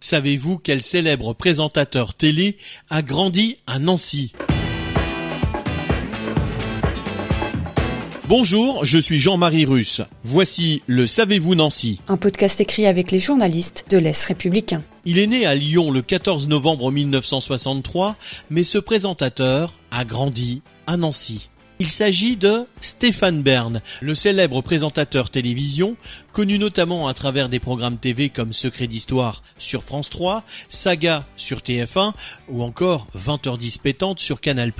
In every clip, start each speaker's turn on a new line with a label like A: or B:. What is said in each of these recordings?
A: Savez-vous quel célèbre présentateur télé a grandi à Nancy? Bonjour, je suis Jean-Marie Russe. Voici le Savez-vous Nancy
B: Un podcast écrit avec les journalistes de l'Est républicain.
A: Il est né à Lyon le 14 novembre 1963, mais ce présentateur a grandi à Nancy. Il s'agit de Stéphane Bern, le célèbre présentateur télévision, connu notamment à travers des programmes TV comme Secret d'Histoire sur France 3, Saga sur TF1 ou encore 20h10 pétante sur Canal+.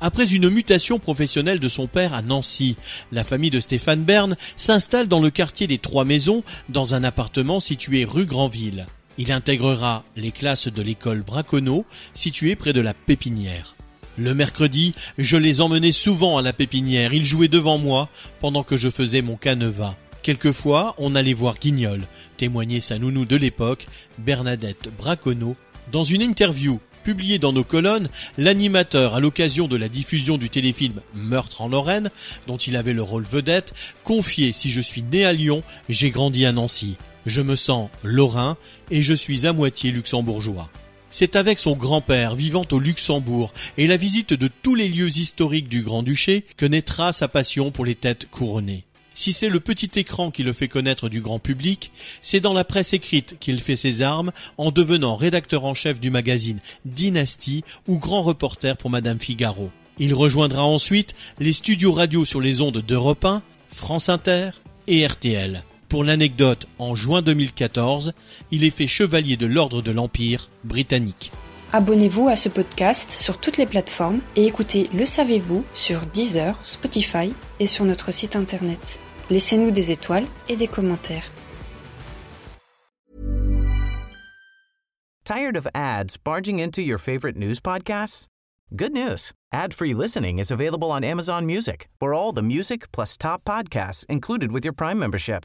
A: Après une mutation professionnelle de son père à Nancy, la famille de Stéphane Bern s'installe dans le quartier des Trois Maisons, dans un appartement situé rue Granville. Il intégrera les classes de l'école Braconneau, située près de la Pépinière. Le mercredi, je les emmenais souvent à la Pépinière, ils jouaient devant moi pendant que je faisais mon canevas. Quelquefois, on allait voir Guignol, témoignait sa nounou de l'époque, Bernadette Braconneau, dans une interview publié dans nos colonnes, l'animateur, à l'occasion de la diffusion du téléfilm Meurtre en Lorraine, dont il avait le rôle vedette, confiait Si je suis né à Lyon, j'ai grandi à Nancy. Je me sens lorrain et je suis à moitié luxembourgeois. C'est avec son grand-père vivant au Luxembourg et la visite de tous les lieux historiques du Grand-Duché que naîtra sa passion pour les têtes couronnées. Si c'est le petit écran qui le fait connaître du grand public, c'est dans la presse écrite qu'il fait ses armes en devenant rédacteur en chef du magazine Dynastie ou grand reporter pour Madame Figaro. Il rejoindra ensuite les studios radio sur les ondes d'Europe 1, France Inter et RTL. Pour l'anecdote, en juin 2014, il est fait chevalier de l'ordre de l'Empire britannique.
B: Abonnez-vous à ce podcast sur toutes les plateformes et écoutez Le Savez-vous sur Deezer, Spotify et sur notre site internet. Laissez-nous des étoiles et des commentaires.
C: Tired of ads barging into your favorite news podcasts? Good news. Ad-free listening is available on Amazon Music for all the music plus top podcasts included with your Prime membership.